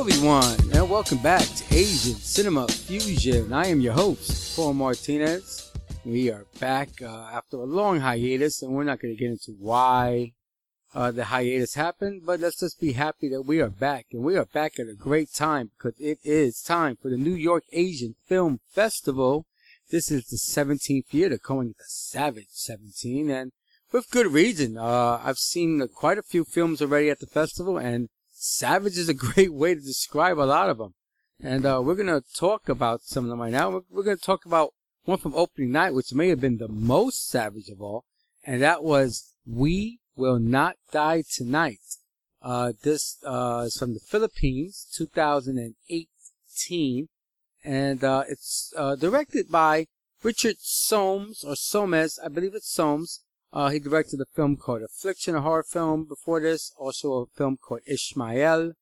Everyone, and welcome back to Asian Cinema Fusion. I am your host, Paul Martinez. We are back uh, after a long hiatus, and we're not going to get into why uh, the hiatus happened, but let's just be happy that we are back, and we are back at a great time because it is time for the New York Asian Film Festival. This is the 17th year. They're calling it the Savage 17, and with good reason. Uh, I've seen quite a few films already at the festival, and savage is a great way to describe a lot of them. And uh, we're going to talk about some of them right now. We're, we're going to talk about one from opening night, which may have been the most savage of all, and that was We Will Not Die Tonight. Uh, this uh, is from the Philippines, 2018, and uh, it's uh, directed by Richard Soames, or Somes, I believe it's Soames. Uh, he directed a film called Affliction, a horror film before this, also a film called Ishmael.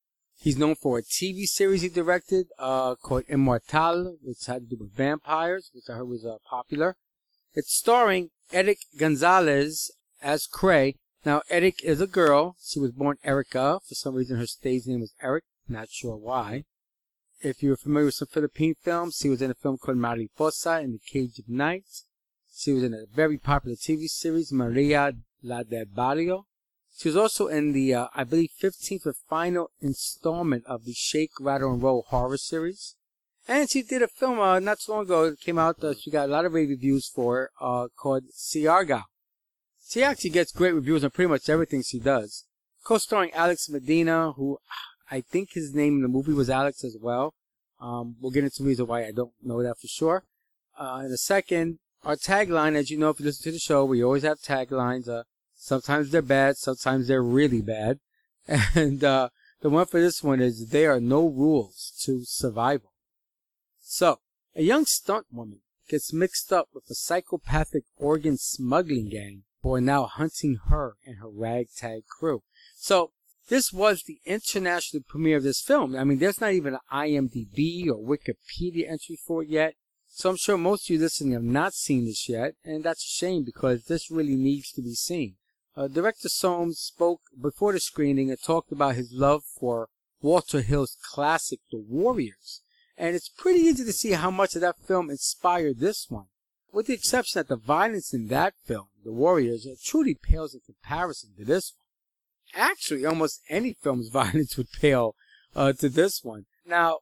He's known for a TV series he directed uh, called Immortal, which had to do with vampires, which I heard was uh, popular. It's starring Eric Gonzales as Cray. Now, Eric is a girl. She was born Erica. For some reason, her stage name was Eric. Not sure why. If you're familiar with some Philippine films, she was in a film called Mariposa in the Cage of Night. She was in a very popular TV series, Maria la del Barrio. She was also in the, uh, I believe, 15th and final installment of the Shake, Rattle, and Roll horror series. And she did a film uh, not too long ago. It came out. Uh, she got a lot of rave reviews for uh, called Siargao. She actually gets great reviews on pretty much everything she does. Co-starring Alex Medina, who I think his name in the movie was Alex as well. Um, we'll get into the reason why I don't know that for sure. Uh, in a second, our tagline, as you know, if you listen to the show, we always have taglines. Uh, sometimes they're bad, sometimes they're really bad. And uh, the one for this one is there are no rules to survival. So, a young stunt woman gets mixed up with a psychopathic organ smuggling gang who are now hunting her and her ragtag crew. So, this was the international premiere of this film. I mean, there's not even an IMDb or Wikipedia entry for it yet. So I'm sure most of you listening have not seen this yet, and that's a shame because this really needs to be seen. Uh, Director Soames spoke before the screening and talked about his love for Walter Hill's classic, The Warriors. And it's pretty easy to see how much of that film inspired this one. With the exception that the violence in that film, The Warriors, truly pales in comparison to this one. Actually, almost any film's violence would pale uh, to this one. Now,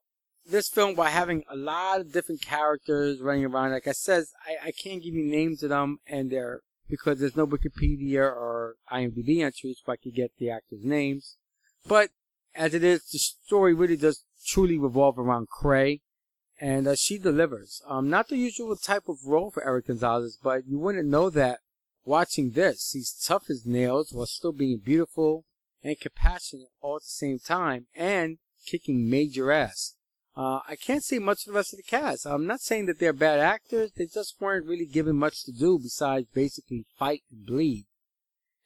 this film by having a lot of different characters running around. Like I says, I, I can't give you names of them, and they're because there's no Wikipedia or IMDb entries, so I could get the actors' names. But as it is, the story really does truly revolve around Cray, and uh, she delivers. Um, not the usual type of role for Eric Gonzales, but you wouldn't know that watching this. He's tough as nails while still being beautiful and compassionate all at the same time, and kicking major ass. Uh, I can't say much of the rest of the cast. I'm not saying that they're bad actors. They just weren't really given much to do besides basically fight and bleed.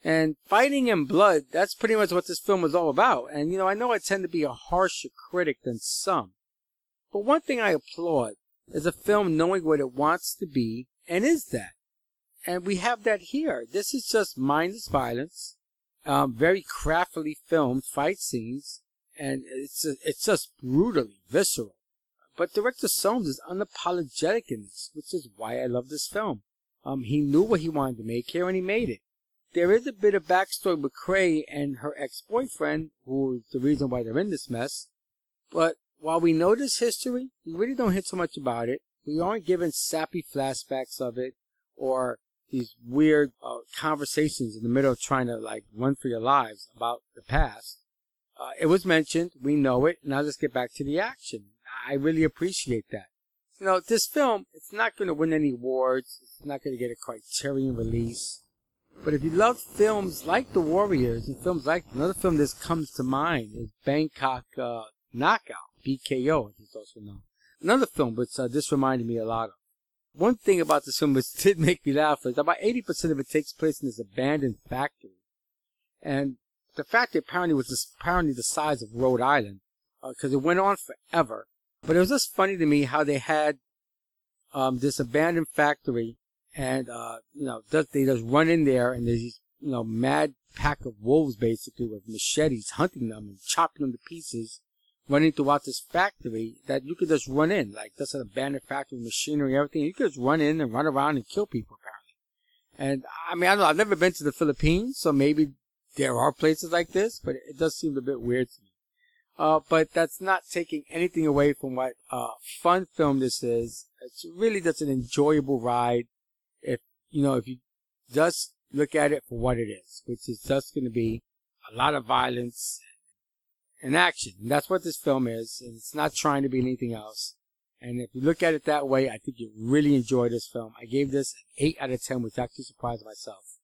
And fighting and blood, that's pretty much what this film was all about. And you know, I know I tend to be a harsher critic than some. But one thing I applaud is a film knowing what it wants to be and is that. And we have that here. This is just mindless violence, um, very craftily filmed fight scenes, and it's it's just brutally visceral. But director Soames is unapologetic in this, which is why I love this film. Um, he knew what he wanted to make here, and he made it. There is a bit of backstory with Cray and her ex-boyfriend, who is the reason why they're in this mess. But while we know this history, we really don't hear so much about it. We aren't given sappy flashbacks of it, or these weird uh, conversations in the middle of trying to like run for your lives about the past. Uh, it was mentioned. We know it. Now let's get back to the action. I really appreciate that. you know, this film, it's not going to win any awards. It's not going to get a Criterion release. But if you love films like The Warriors and films like another film that comes to mind is Bangkok uh, Knockout, BKO, as it's also known. Another film which uh, this reminded me a lot of. One thing about this film which did make me laugh is about 80% of it takes place in this abandoned factory. And the fact that apparently was this, apparently the size of Rhode Island because uh, it went on forever. But it was just funny to me how they had um, this abandoned factory and uh, you know they just run in there and there's these you know mad pack of wolves basically with machetes hunting them and chopping them to pieces running throughout this factory that you could just run in like that's an abandoned factory machinery everything you could just run in and run around and kill people apparently and i mean i don't know i've never been to the philippines so maybe there are places like this but it does seem a bit weird to me uh, but that's not taking anything away from what uh, fun film this is. It's really just an enjoyable ride If you know, if you just look at it for what it is, which is just going to be a lot of violence and action. And that's what this film is. And it's not trying to be anything else. And if you look at it that way, I think you really enjoy this film. I gave this an 8 out of 10, which actually surprised myself.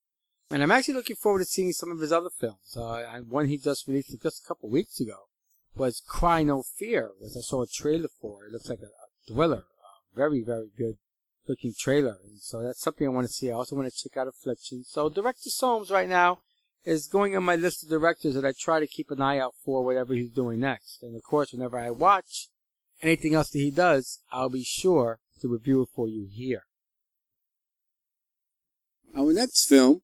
And I'm actually looking forward to seeing some of his other films. Uh, one he just released just a couple weeks ago was Cry No Fear, which I saw a trailer for. It looks like a, a thriller. Uh, very, very good looking trailer. And so that's something I want to see. I also want to check out Affliction. So Director Soames right now is going on my list of directors that I try to keep an eye out for whatever he's doing next. And of course, whenever I watch anything else that he does, I'll be sure to review it for you here. Our next film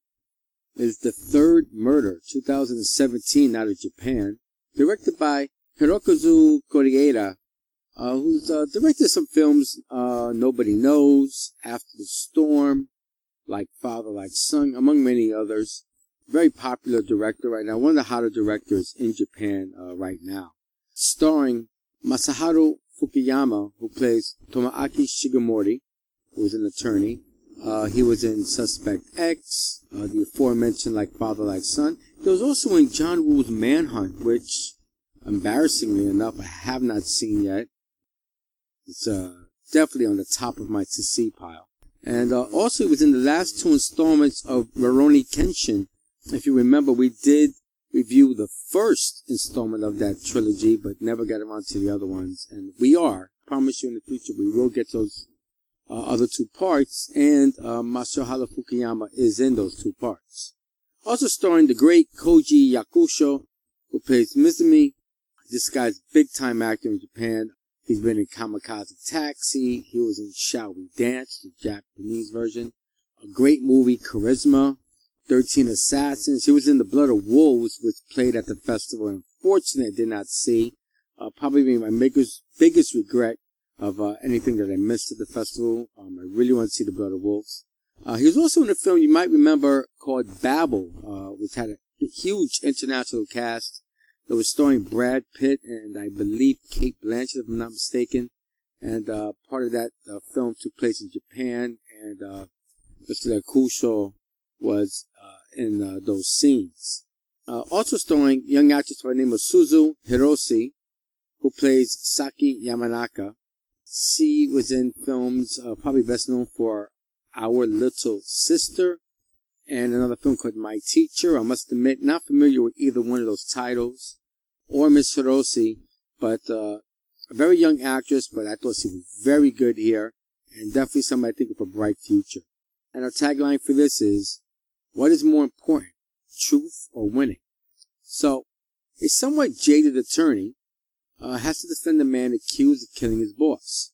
is The Third Murder, 2017 out of Japan, directed by Hirokazu Koreeda uh, who's uh, directed some films uh, Nobody Knows, After the Storm, Like Father, Like Son, among many others. Very popular director right now, one of the hotter directors in Japan uh, right now. Starring Masaharu Fukuyama, who plays Tomoaki Shigemori, who is an attorney. Uh, he was in Suspect X, uh, the aforementioned Like Father, Like Son. He was also in John Woo's Manhunt, which, embarrassingly enough, I have not seen yet. It's uh, definitely on the top of my to see pile. And uh, also, it was in the last two installments of Rurouni Kenshin. If you remember, we did review the first installment of that trilogy, but never got around to the other ones. And we are. Promise you in the future, we will get those uh, other two parts. And uh, Masahiro Fukuyama is in those two parts. Also starring the great Koji Yakusho, who plays Mizumi. This guy's big time actor in Japan. He's been in Kamikaze Taxi. He was in Shall We Dance, the Japanese version. A great movie, Charisma. 13 Assassins. He was in The Blood of Wolves, which played at the festival. Unfortunately, I did not see. Uh, probably my biggest, biggest regret of uh, anything that I missed at the festival. Um, I really want to see The Blood of Wolves. Uh, he was also in a film you might remember called Babel, uh, which had a huge international cast. It was starring Brad Pitt and I believe Cate Blanchett, if I'm not mistaken. And uh, part of that uh, film took place in Japan, and uh, Mr. Yakusho was in those scenes. Also starring young actress by the name of Suzu Hirose, who plays Saki Yamanaka. She was in films probably best known for Our Little Sister and another film called My Teacher. I must admit, not familiar with either one of those titles or Miss Hirose, but uh, a very young actress, but I thought she was very good here and definitely somebody I think of a bright future. And our tagline for this is, what is more important, truth or winning? So, a somewhat jaded attorney uh, has to defend a man accused of killing his boss.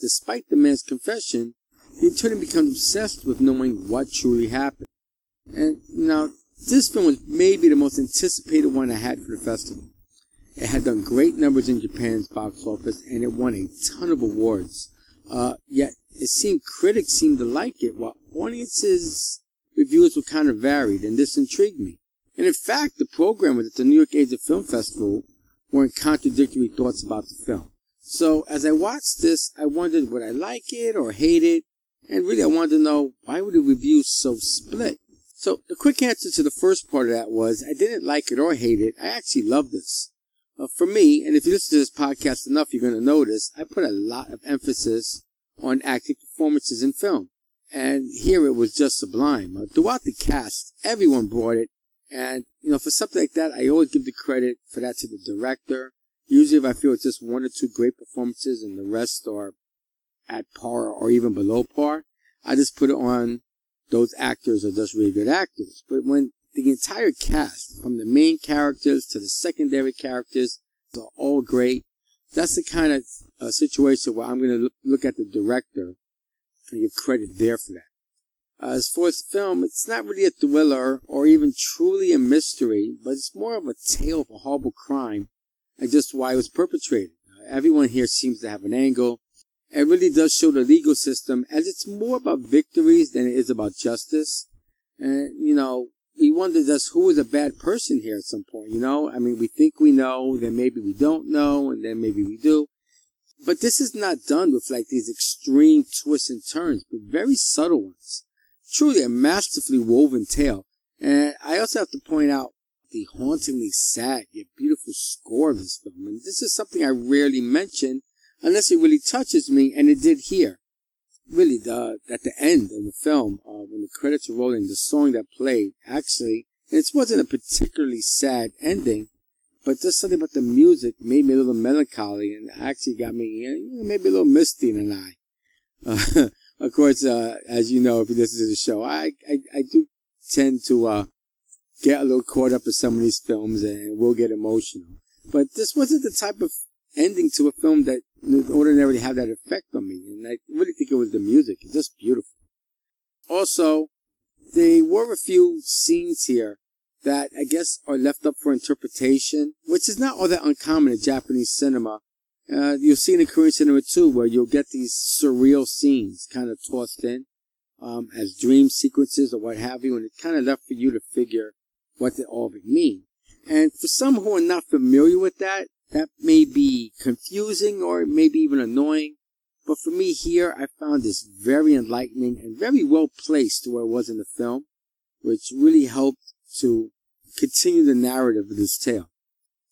Despite the man's confession, the attorney becomes obsessed with knowing what truly happened. And now, this film was maybe the most anticipated one I had for the festival. It had done great numbers in Japan's box office, and it won a ton of awards. Uh, yet, it seemed critics seemed to like it, while audiences' reviews were kind of varied, and this intrigued me. And in fact, the programmers at the New York Asian Film Festival were in contradictory thoughts about the film. So, as I watched this, I wondered would I like it or hate it, and really I wanted to know why were the reviews so split? So the quick answer to the first part of that was I didn't like it or hate it. I actually loved this. Uh, for me, and if you listen to this podcast enough, you're going to notice I put a lot of emphasis on acting performances in film. And here it was just sublime. Uh, throughout the cast, everyone brought it. And, you know, for something like that, I always give the credit for that to the director. Usually if I feel it's just one or two great performances and the rest are at par or even below par, I just put it on those actors are just really good actors. But when the entire cast, from the main characters to the secondary characters, are all great, that's the kind of uh, situation where I'm going to look at the director and give credit there for that. Uh, as for the film, it's not really a thriller or even truly a mystery, but it's more of a tale of a horrible crime and just why it was perpetrated. Uh, everyone here seems to have an angle. It really does show the legal system as it's more about victories than it is about justice. And, you know, we wonder just who is a bad person here at some point, you know? I mean, we think we know, then maybe we don't know, and then maybe we do. But this is not done with like these extreme twists and turns, but very subtle ones. Truly a masterfully woven tale. And I also have to point out the hauntingly sad yet beautiful score of this film. And this is something I rarely mention unless it really touches me, and it did here. Really, the, at the end of the film, uh, when the credits were rolling, the song that played actually, and it wasn't a particularly sad ending, but just something about the music made me a little melancholy and actually got me, you know, maybe a little misty in an eye. Uh, of course, uh, as you know, if you listen to the show, I, I, I do tend to, uh, get a little caught up in some of these films and will get emotional. But this wasn't the type of ending to a film that would ordinarily have that effect on me. And I really think it was the music. It's just beautiful. Also, there were a few scenes here that I guess are left up for interpretation, which is not all that uncommon in Japanese cinema. Uh, you'll see in the Korean cinema too, where you'll get these surreal scenes kind of tossed in um, as dream sequences or what have you, and it's kind of left for you to figure what did all mean. And for some who are not familiar with that, that may be confusing or maybe even annoying. But for me here, I found this very enlightening and very well placed to where it was in the film, which really helped to continue the narrative of this tale.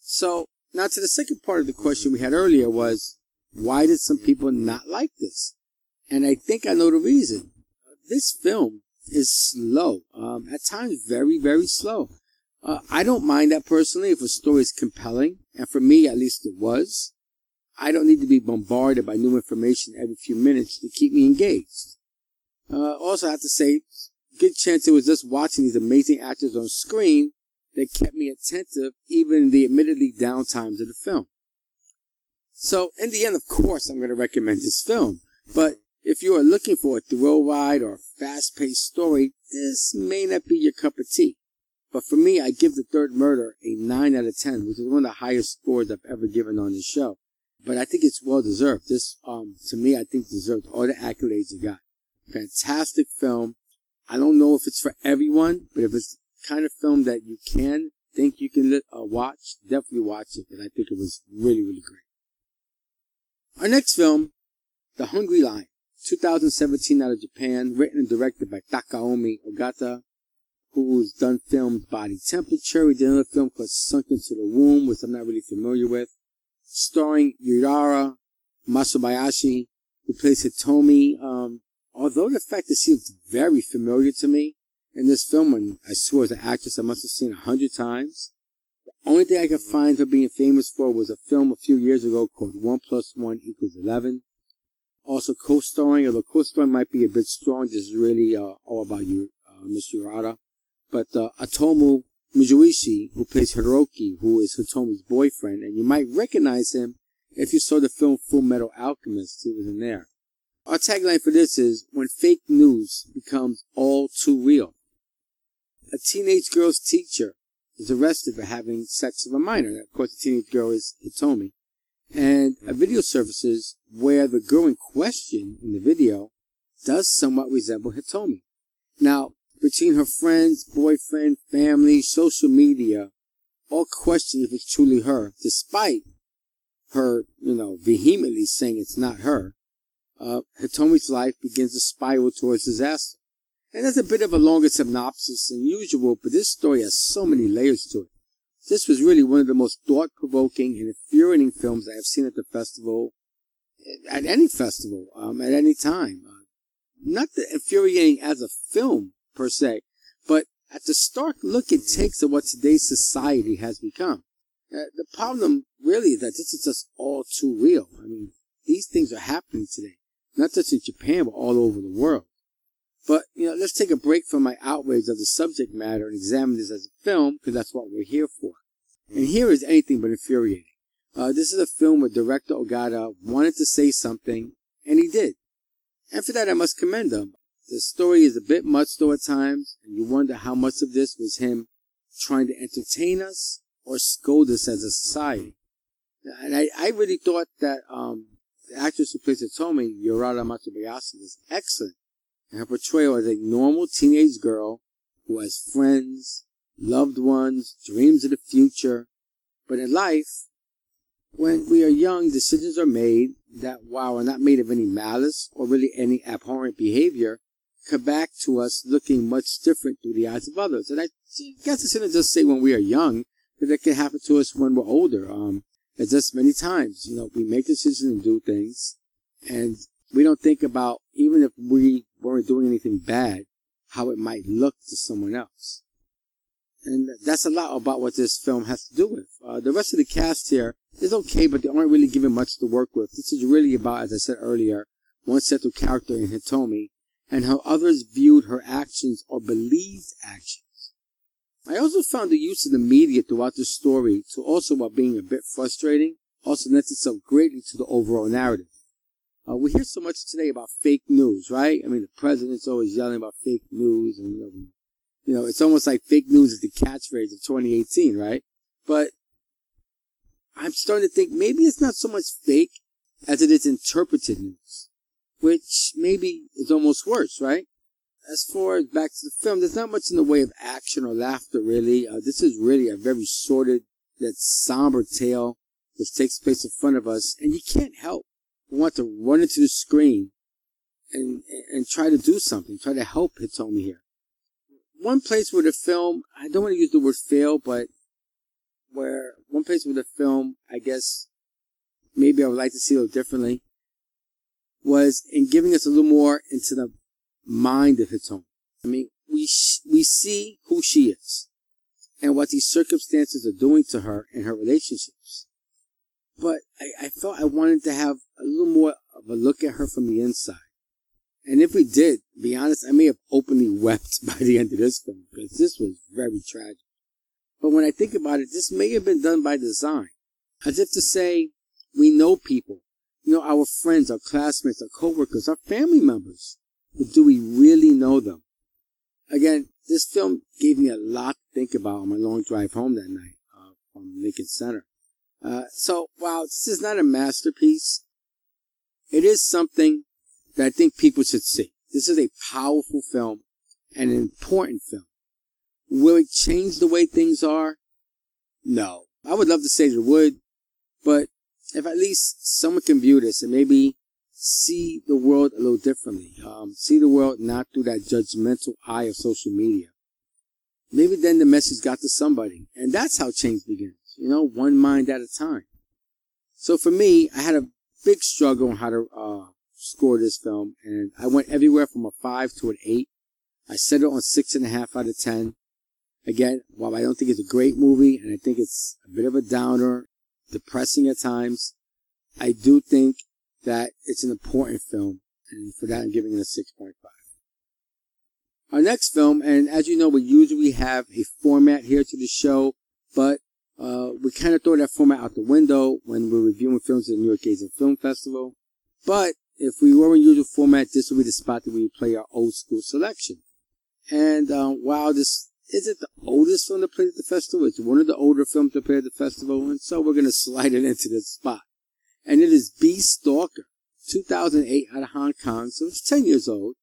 So now to the second part of the question we had earlier was, why did some people not like this? And I think I know the reason. This film is slow. Um, at times very, very slow. Uh, I don't mind that personally if a story is compelling, and for me, at least it was. I don't need to be bombarded by new information every few minutes to keep me engaged. Uh, also, I have to say, good chance it was just watching these amazing actors on screen that kept me attentive even in the admittedly down times of the film. So, in the end, of course, I'm going to recommend this film. But if you are looking for a thrill ride or fast-paced story, this may not be your cup of tea. But for me, I give the third murder a 9 out of 10, which is one of the highest scores I've ever given on this show. But I think it's well deserved. This, um, to me, I think deserved all the accolades it got. Fantastic film. I don't know if it's for everyone, but if it's kind of film that you can think you can uh, watch, definitely watch it. And I think it was really, really great. Our next film, The Hungry Lion, 2017 out of Japan, written and directed by Takaomi Ogata, who's done films Body Temperature. He did another film called Sunk into the Womb, which I'm not really familiar with. Starring Yurara Matsubayashi, who plays Hitomi. Um, although the fact that she looks very familiar to me in this film, and I swear as an actress I must have seen a hundred times. The only thing I could find her being famous for was a film a few years ago called One Plus One Equals Eleven. Also co-starring, although co-starring might be a bit strong, this is really uh, all about you, uh, Miss Yurara. But uh, Otomo Mizuishi, who plays Hiroki, who is Hitomi's boyfriend, and you might recognize him if you saw the film Full Metal Alchemist. He was in there. Our tagline for this is when fake news becomes all too real. A teenage girl's teacher is arrested for having sex with a minor. Of course, the teenage girl is Hitomi. And a video surfaces where the girl in question in the video does somewhat resemble Hitomi. Now, between her friends, boyfriend, family, social media, all question if it's truly her, despite her, you know, vehemently saying it's not her. Uh, Hitomi's life begins to spiral towards disaster. And that's a bit of a longer synopsis than usual, but this story has so many layers to it. This was really one of the most thought-provoking and infuriating films I have seen at the festival at any festival, um, at any time. Uh, not infuriating as a film per se, but at the stark look it takes at what today's society has become. Uh, the problem really is that this is just all too real. I mean, these things are happening today, not just in Japan, but all over the world. But, you know, let's take a break from my outrage of the subject matter and examine this as a film, because that's what we're here for. And here is anything but infuriating. Uh, this is a film where director Ogata wanted to say something, and he did. And for that, I must commend him. The story is a bit much though at times, and you wonder how much of this was him trying to entertain us or scold us as a society. And I, I really thought that um, the actress who plays Hitomi, Yurara Matsubayashi, was excellent in her portrayal as a normal teenage girl who has friends, loved ones, dreams of the future. But in life, when we are young, decisions are made that, while are not made of any malice or really any abhorrent behavior, come back to us looking much different through the eyes of others. And I guess I shouldn't just say when we are young, because it can happen to us when we're older. Um, it's just many times, you know, we make decisions and do things, and we don't think about, even if we weren't doing anything bad, how it might look to someone else. And that's a lot about what this film has to do with. Uh, the rest of the cast here is okay, but they aren't really given much to work with. This is really about, as I said earlier, one central character in Hitomi and how others viewed her actions or believed actions. I also found the use of the media throughout the story to also while being a bit frustrating, also lends itself greatly to the overall narrative. Uh, we hear so much today about fake news, right? I mean, the president's always yelling about fake news, and you know, you know, it's almost like fake news is the catchphrase of 2018, right? But I'm starting to think maybe it's not so much fake as it is interpreted news, which maybe is almost worse, right? As far as back to the film, there's not much in the way of action or laughter, really. Uh, this is really a very sordid, that somber tale which takes place in front of us, and you can't help want to run into the screen and and try to do something, try to help Hitomi here. One place where the film, I don't want to use the word fail, but where one place where the film, I guess, maybe I would like to see a little differently, was in giving us a little more into the mind of Hitomi. I mean, we sh- we see who she is and what these circumstances are doing to her and her relationships. But I, I felt I wanted to have a little more of a look at her from the inside. And if we did, be honest, I may have openly wept by the end of this film because this was very tragic. But when I think about it, this may have been done by design. As if to say, we know people, you know, our friends, our classmates, our coworkers, our family members. But do we really know them? Again, this film gave me a lot to think about on my long drive home that night uh, from Lincoln Center. Uh, so while this is not a masterpiece, it is something that I think people should see. This is a powerful film and an important film. Will it change the way things are? No. I would love to say it would, but if at least someone can view this and maybe see the world a little differently, um, see the world not through that judgmental eye of social media, maybe then the message got to somebody. And that's how change begins, you know, one mind at a time. So for me, I had a big struggle on how to uh, score this film, and I went everywhere from a five to an eight. I set it on six and a half out of ten. Again, while I don't think it's a great movie, and I think it's a bit of a downer, depressing at times, I do think that it's an important film, and for that I'm giving it a 6.5. Our next film, and as you know, we usually have a format here to the show, but uh, we kind of throw that format out the window when we're reviewing films at the New York Asian Film Festival. But if we were in usual format, this would be the spot that we play our old school selection. And uh, while this isn't the oldest film to play at the festival, it's one of the older films to play at the festival, and so we're going to slide it into this spot. And it is Beast Stalker, 2008 out of Hong Kong, so it's 10 years old.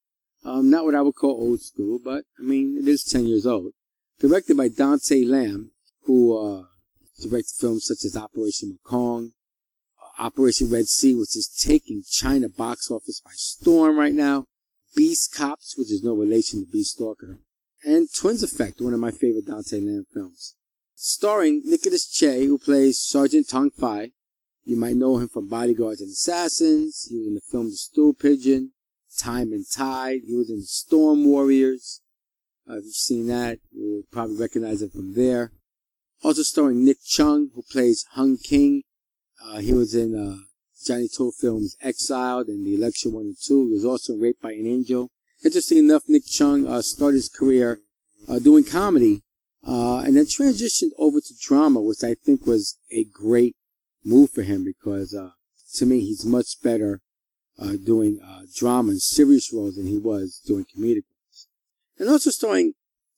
Um, not what I would call old school, but I mean, it is 10 years old. Directed by Dante Lam, who uh, directed films such as Operation Mekong, Operation Red Sea, which is taking China box office by storm right now. Beast Cops, which is no relation to Beast Stalker. And Twins Effect, one of my favorite Dante Lam films. Starring Nicholas Tse, who plays Sergeant Tong Fai, You might know him from Bodyguards and Assassins. He was in the film The Stool Pigeon, Time and Tide. He was in Storm Warriors. Uh, if you've seen that, you'll probably recognize him from there. Also starring Nick Cheung, who plays Hung King. Uh, he was in uh, Johnny To films Exiled and The Election 1 and 2. He was also Raped by an Angel. Interesting enough, Nick Cheung uh, started his career uh, doing comedy uh, and then transitioned over to drama, which I think was a great move for him because uh, to me, he's much better doing drama and serious roles than he was doing comedic roles. And also starring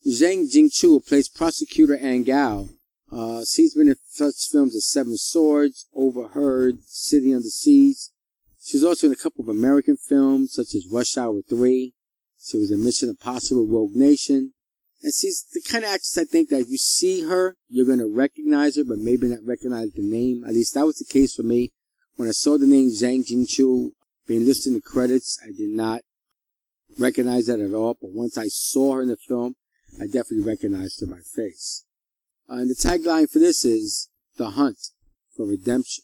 Zhang Jingchu, who plays prosecutor Angao. Uh, she's been in such films as Seven Swords, Overheard, City Under Siege. She's also in a couple of American films such as Rush Hour 3. She was in Mission Impossible Rogue Nation. And she's the kind of actress I think that if you see her, you're going to recognize her, but maybe not recognize the name. At least that was the case for me. When I saw the name Zhang Jingchu being listed in the credits, I did not recognize that at all. But once I saw her in the film, I definitely recognized her by face. Uh, and the tagline for this is The Hunt for Redemption.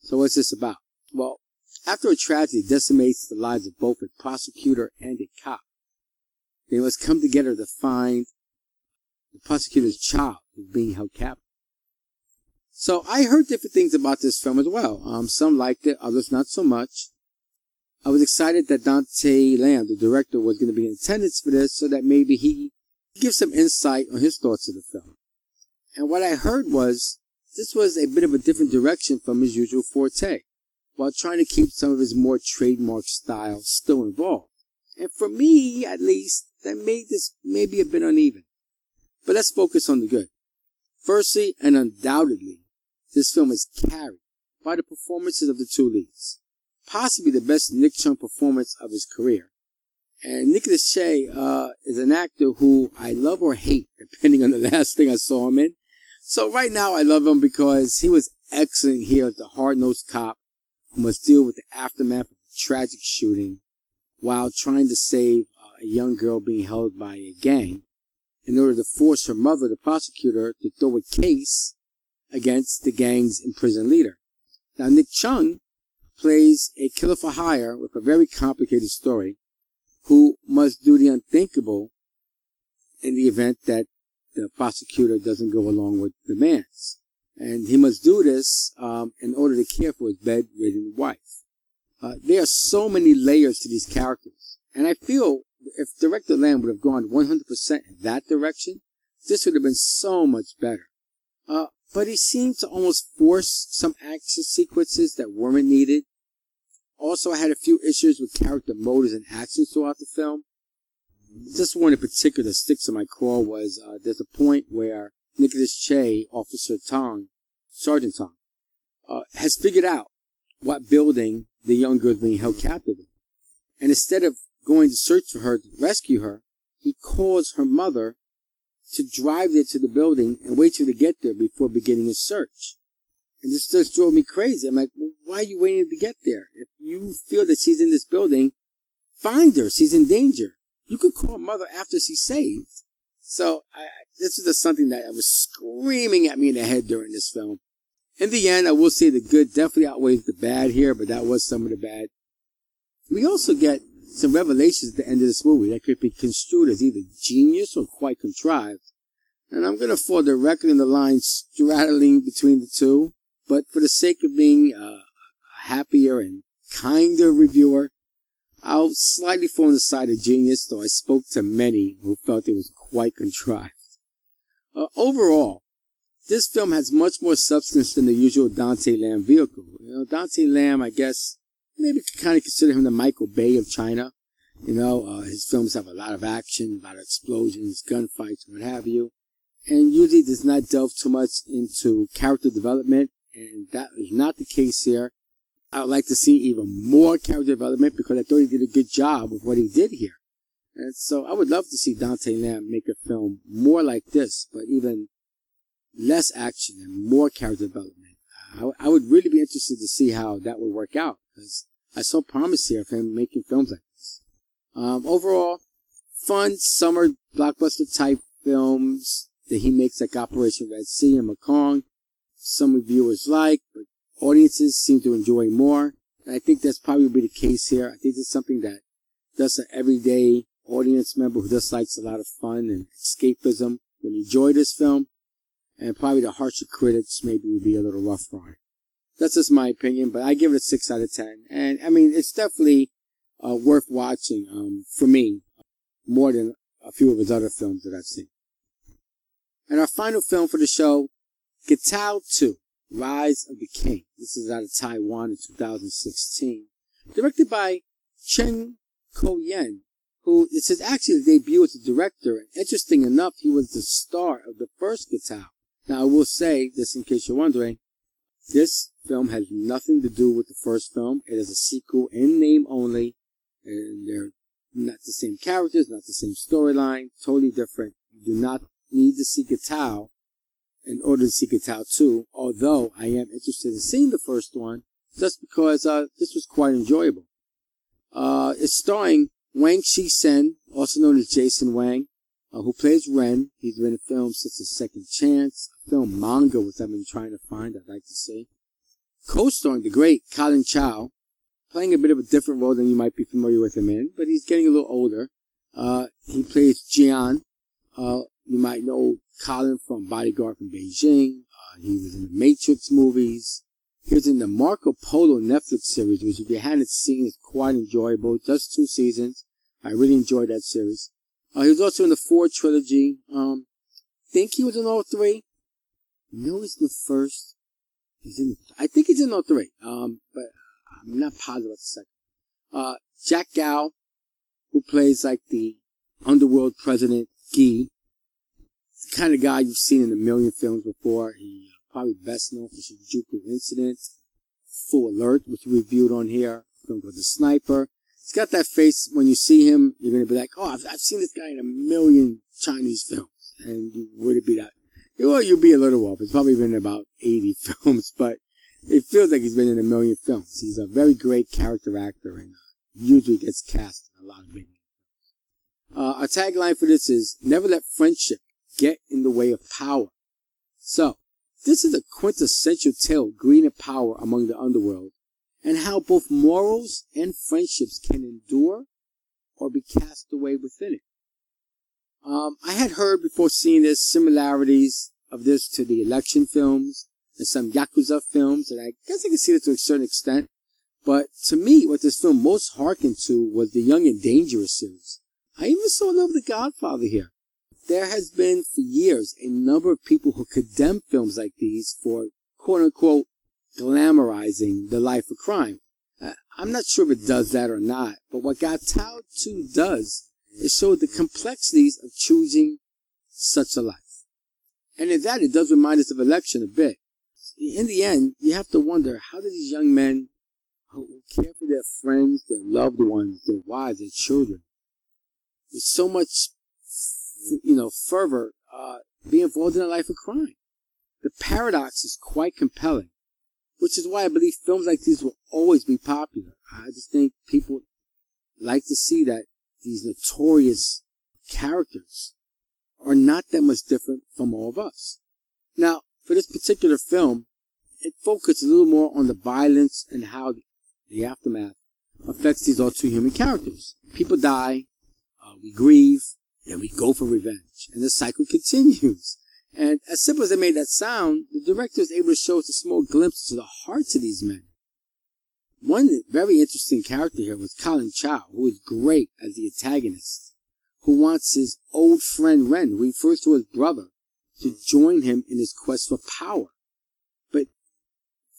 So what's this about? Well, after a tragedy decimates the lives of both a prosecutor and a cop, they must come together to find the prosecutor's child who's being held captive. So I heard different things about this film as well. Um, some liked it, others not so much. I was excited that Dante Lam, the director, was going to be in attendance for this so that maybe he gives some insight on his thoughts of the film. And what I heard was this was a bit of a different direction from his usual forte, while trying to keep some of his more trademark style still involved. And for me, at least, that made this maybe a bit uneven. But let's focus on the good. Firstly, and undoubtedly, this film is carried by the performances of the two leads. Possibly the best Nick Cheung performance of his career. And Nicholas Tse uh, is an actor who I love or hate, depending on the last thing I saw him in. So right now I love him because he was excellent here as the hard-nosed cop who must deal with the aftermath of a tragic shooting while trying to save uh, a young girl being held by a gang in order to force her mother, the prosecutor, to throw a case against the gang's imprisoned leader. Now, Nick Cheung plays a killer for hire with a very complicated story who must do the unthinkable in the event that the prosecutor doesn't go along with demands. And he must do this um, in order to care for his bedridden wife. Uh, there are so many layers to these characters. And I feel if Director Lam would have gone 100% in that direction, this would have been so much better. Uh, but he seemed to almost force some action sequences that weren't needed. Also, I had a few issues with character motives and actions throughout the film. Just one in particular that sticks in my craw was uh, there's a point where Nicholas Tse, Officer Tong, Sergeant Tong, uh, has figured out what building the young girl is being held captive in. And instead of going to search for her to rescue her, he calls her mother to drive there to the building and wait till they get there before beginning his search. And this just drove me crazy. I'm like, well, why are you waiting to get there? If you feel that she's in this building, find her. She's in danger. You could call mother after she's saved. So I, this is just something that was screaming at me in the head during this film. In the end, I will say the good definitely outweighs the bad here, but that was some of the bad. We also get some revelations at the end of this movie that could be construed as either genius or quite contrived. And I'm going to fall directly in the line straddling between the two. But for the sake of being uh, a happier and kinder reviewer, I'll slightly fall on the side of genius, though I spoke to many who felt it was quite contrived. Uh, overall, this film has much more substance than the usual Dante Lam vehicle. You know, Dante Lam, I guess, maybe could kind of consider him the Michael Bay of China. You know, uh, his films have a lot of action, a lot of explosions, gunfights, what have you. And usually does not delve too much into character development. And that is not the case here. I would like to see even more character development because I thought he did a good job with what he did here. And so I would love to see Dante Lam make a film more like this, but even less action and more character development. I, I would really be interested to see how that would work out because I saw promise here of him making films like this. Um, overall, fun summer blockbuster type films that he makes like Operation Red Sea and Mekong. Some reviewers like, but audiences seem to enjoy more. And I think that's probably be the case here. I think it's something that does an everyday audience member who just likes a lot of fun and escapism will enjoy this film. And probably the harsher critics maybe would be a little rough on it. That's just my opinion, but I give it a 6 out of 10. And I mean, it's definitely uh, worth watching um, for me more than a few of his other films that I've seen. And our final film for the show, Get Out 2, Rise of the King. This is out of Taiwan in 2016. Directed by Chen Ko-yen, who this is actually the debut as a director. And interesting enough, he was the star of the first Gatao. Now I will say, this in case you're wondering, this film has nothing to do with the first film. It is a sequel in name only, and they're not the same characters, not the same storyline, totally different. You do not need to see Getao in order to see Gatao 2, although I am interested in seeing the first one just because uh, this was quite enjoyable. Uh, it's starring Wang Shi-sen, also known as Jason Wang, uh, who plays Ren. He's been in films such as Second Chance, a film manga, which I've been trying to find, I'd like to see. Co-starring the great Colin Chow, playing a bit of a different role than you might be familiar with him in, but he's getting a little older. Uh, he plays Jian. You might know Colin from Bodyguard from Beijing. Uh, he was in the Matrix movies. He was in the Marco Polo Netflix series, which if you hadn't seen is quite enjoyable. Just two seasons. I really enjoyed that series. Uh, he was also in the Ford trilogy. Um, think he was in all three. No, he's the first. He's in. I think he's in all three. Um, but I'm not positive about the second. Uh, Jack Kao, who plays like the underworld president Guy. The kind of guy you've seen in a million films before. He uh, probably best known for Shinjuku Incident, Full Alert, which we reviewed on here. Film called The Sniper. He's got that face. When you see him, you're gonna be like, "Oh, I've, I've seen this guy in a million Chinese films," and you would be that. Well, you'll be a little off. It's probably been about 80 films, but it feels like he's been in a million films. He's a very great character actor and usually gets cast in a lot of big. Uh, our tagline for this is never let friendship get in the way of power. So, this is a quintessential tale Green of greed and power among the underworld and how both morals and friendships can endure or be cast away within it. Um, I had heard before seeing this similarities of this to the election films and some Yakuza films, and I guess I can see that to a certain extent. But to me, what this film most harkened to was the Young and Dangerous series. I even saw a little of The Godfather here. There has been for years a number of people who condemn films like these for quote unquote glamorizing the life of crime. Uh, I'm not sure if it does that or not, but what Gatao 2 does is show the complexities of choosing such a life. And in that, it does remind us of election a bit in the end, you have to wonder how do these young men who care for their friends, their loved ones, their wives, their children, with so much, you know, fervor, uh, be involved in a life of crime. The paradox is quite compelling, which is why I believe films like these will always be popular. I just think people like to see that these notorious characters are not that much different from all of us. Now, for this particular film, it focuses a little more on the violence and how the aftermath affects these all two human characters. People die, uh, we grieve, and we go for revenge. And the cycle continues. And as simple as they made that sound, the director is able to show us a small glimpse into the hearts of these men. One very interesting character here was Colin Chow, who is great as the antagonist, who wants his old friend Ren, who refers to as brother, to join him in his quest for power. But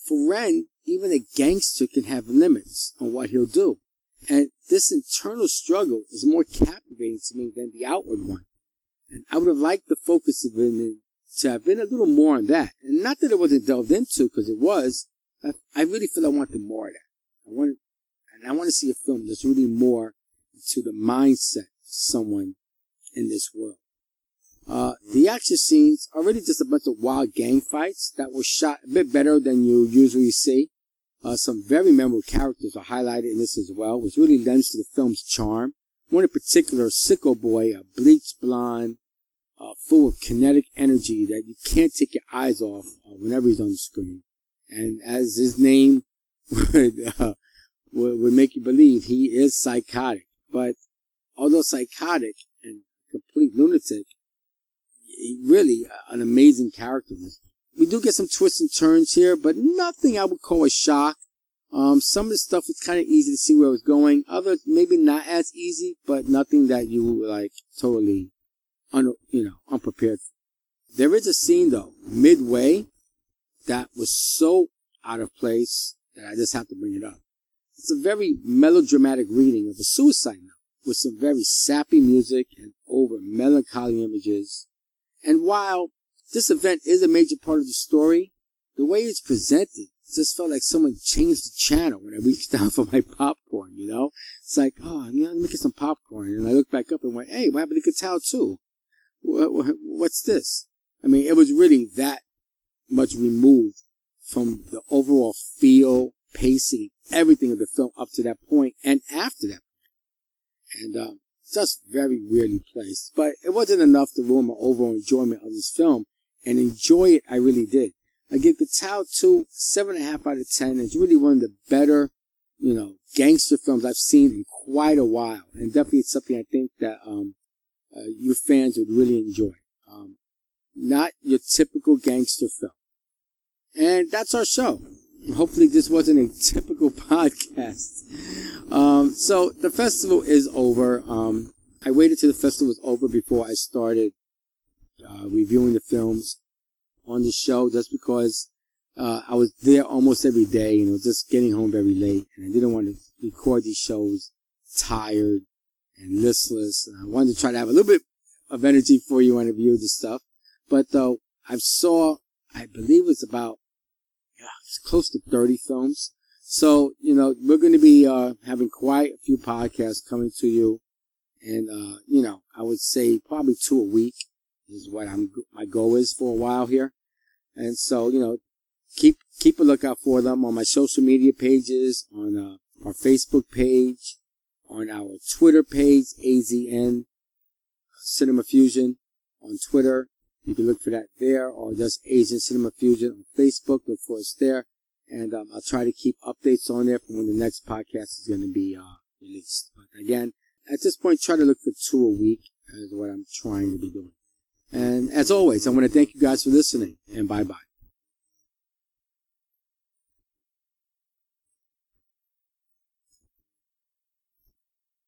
for Ren, even a gangster can have limits on what he'll do. And this internal struggle is more captivating to me than the outward one. And I would have liked the focus of it to have been a little more on that. And not that it wasn't delved into, because it was. I, I really feel I wanted more of that. I wanted, and I want to see a film that's really more into the mindset of someone in this world. Uh, the action scenes are really just a bunch of wild gang fights that were shot a bit better than you usually see. Uh, some very memorable characters are highlighted in this as well, which really lends to the film's charm. One in particular, Sicko Boy, a bleached blonde, uh, full of kinetic energy that you can't take your eyes off uh, whenever he's on the screen. And as his name would, uh, would, would make you believe, he is psychotic. But although psychotic and complete lunatic, he really an amazing character. We do get some twists and turns here, but nothing I would call a shock. Um, some of the stuff is kind of easy to see where it was going. Others maybe not as easy, but nothing that you like totally, un, you know, unprepared. For. There is a scene though midway that was so out of place that I just have to bring it up. It's a very melodramatic reading of a suicide note with some very sappy music and over melancholy images. And while this event is a major part of the story, the way it's presented just felt like someone changed the channel when I reached down for my popcorn, you know? It's like, oh, let me get some popcorn. And I looked back up and went, hey, what happened to Gatao 2? What's this? I mean, it was really that much removed from the overall feel, pacing, everything of the film up to that point and after that. And um, just very weirdly placed. But it wasn't enough to ruin my overall enjoyment of this film. And enjoy it, I really did. I give Gatao 2 seven and a half out of ten. It's really one of the better, you know, gangster films I've seen in quite a while. And definitely it's something I think that um, uh, you fans would really enjoy. Um, not your typical gangster film. And that's our show. Hopefully this wasn't a typical podcast. Um, so the festival is over. Um, I waited till the festival was over before I started uh, reviewing the films on the show just because uh, I was there almost every day and it was just getting home very late and I didn't want to record these shows tired and listless. And I wanted to try to have a little bit of energy for you when I review this stuff. But though I saw, I believe it's about close to 30 films. So, you know, we're going to be uh, having quite a few podcasts coming to you. And, uh, you know, I would say probably two a week is what I'm, my goal is for a while here. And so, you know, keep, keep a lookout for them on my social media pages, on uh, our Facebook page, on our Twitter page, AZN Cinema Fusion on Twitter. You can look for that there or just Asian Cinema Fusion on Facebook. Look for us there. And um, I'll try to keep updates on there for when the next podcast is going to be uh, released. But again, at this point, try to look for two a week is what I'm trying to be doing. And as always, I want to thank you guys for listening and bye bye.